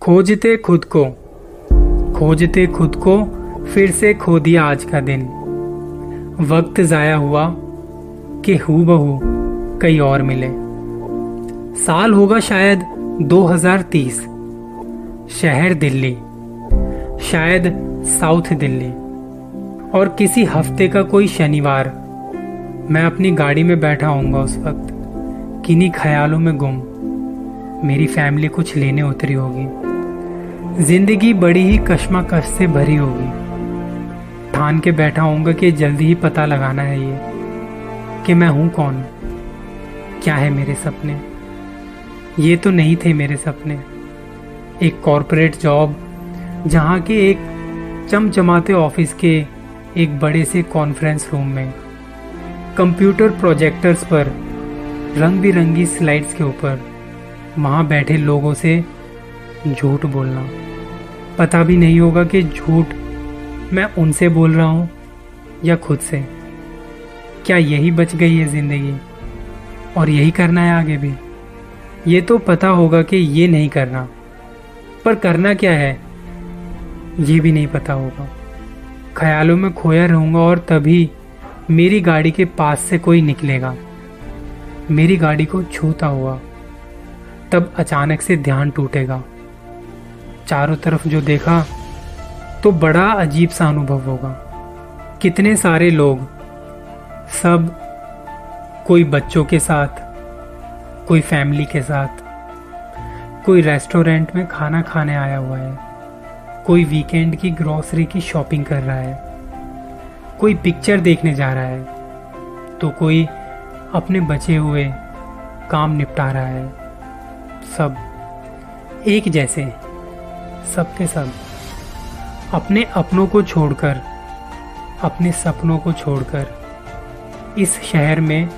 खोजते खुद को। खोजते खुद को फिर से खो दिया आज का दिन। वक्त जाया हुआ कि हु बहू कई और मिले। साल होगा शायद 2030 शहर दिल्ली। शायद साउथ दिल्ली। और किसी हफ़्ते का कोई शनिवार। मैं अपनी गाड़ी में बैठा होऊँगा उस वक्त। किन्हीं ख्यालों में गुम। मेरी फैमिली कुछ लेने उतरी होगी। ज़िंदगी बड़ी ही कश्मकश से भरी होगी। ठान के बैठा होऊँगा कि जल्दी ही पता लगाना है ये, कि मैं हूँ कौन? क्या है मेरे सपने? ये तो नहीं थे मेरे सपने। एक कॉरपोरेट जॉब जहाँ के एक चमचमाते ऑफ़िस के एक बड़े से कॉन्फ्रेंस रूम में कंप्यूटर प्रोजेक्टर्स पर रंग बिरंगी स्लाइड्स के ऊपर। वहाँ बैठे लोगों से झूठ बोलना। पता भी नहीं होगा कि झूठ मैं उनसे बोल रहा हूँ या खुद से। क्या यही बच गई है ज़िंदगी? और यही करना है आगे भी। ये तो पता होगा कि ये नहीं करना। पर करना क्या है? ये भी नहीं पता होगा। ख्यालों में खोया रहूँगा और तभी मेरी गाड़ी के पास से कोई निकलेगा। मेरी गाड़ी को छूता हुआ तब अचानक से ध्यान टूटेगा। चारों तरफ़ जो देखा तो बड़ा अजीब सा अनुभव होगा। कितने सारे लोग, सब कोई बच्चों के साथ, कोई फैमिली के साथ, कोई रेस्टोरेंट में खाना खाने आया हुआ है, कोई वीकेंड की ग्रोसरी की शॉपिंग कर रहा है, कोई पिक्चर देखने जा रहा है तो कोई अपने बचे हुए काम निपटा रहा है। सब एक जैसे सबके सब अपने अपनों को छोड़कर, अपने सपनों को छोड़कर, इस शहर में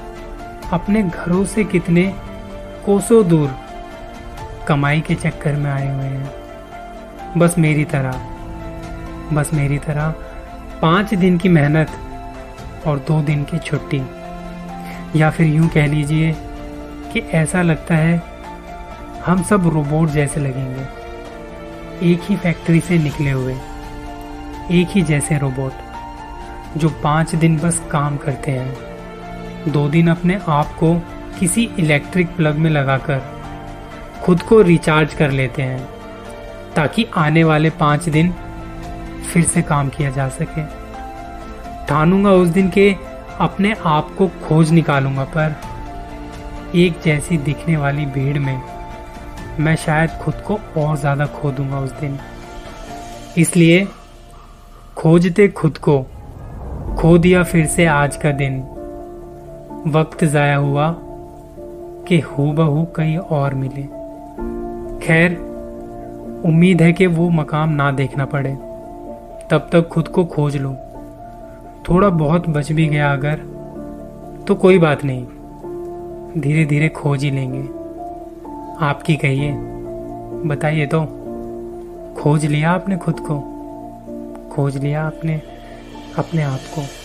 अपने घरों से कितने कोसों दूर कमाई के चक्कर में आए हुए हैं। बस मेरी तरह, बस मेरी तरह पाँच दिन की मेहनत और दो दिन की छुट्टी। या फिर यूँ कह लीजिए कि ऐसा लगता है हम सब रोबोट जैसे लगेंगे। एक ही फैक्ट्री से निकले हुए। एक ही जैसे रोबोट जो पाँच दिन बस काम करते हैं। दो दिन अपने आप को किसी इलेक्ट्रिक प्लग में लगाकर खुद को रिचार्ज कर लेते हैं, ताकि आने वाले पाँच दिन फिर से काम किया जा सके। ठानूँगा उस दिन के अपने आप को खोज निकालूँगा, पर एक जैसी दिखने वाली भीड़ में मैं शायद खुद को और ज़्यादा खो दूँगा उस दिन। इसलिए, खोजते खुद को, खो दिया फिर से आज का दिन। वक्त ज़ाया हुआ कि हु बहू कहीं और मिले। खैर, उम्मीद है कि वो मकाम ना देखना पड़े। तब तक खुद को खोज लो। थोड़ा बहुत बच भी गया अगर तो कोई बात नहीं। धीरे धीरे खोज ही लेंगे। आपकी कहिए। बताइए तो। खोज लिया आपने खुद को। खोज लिया आपने अपने आप को।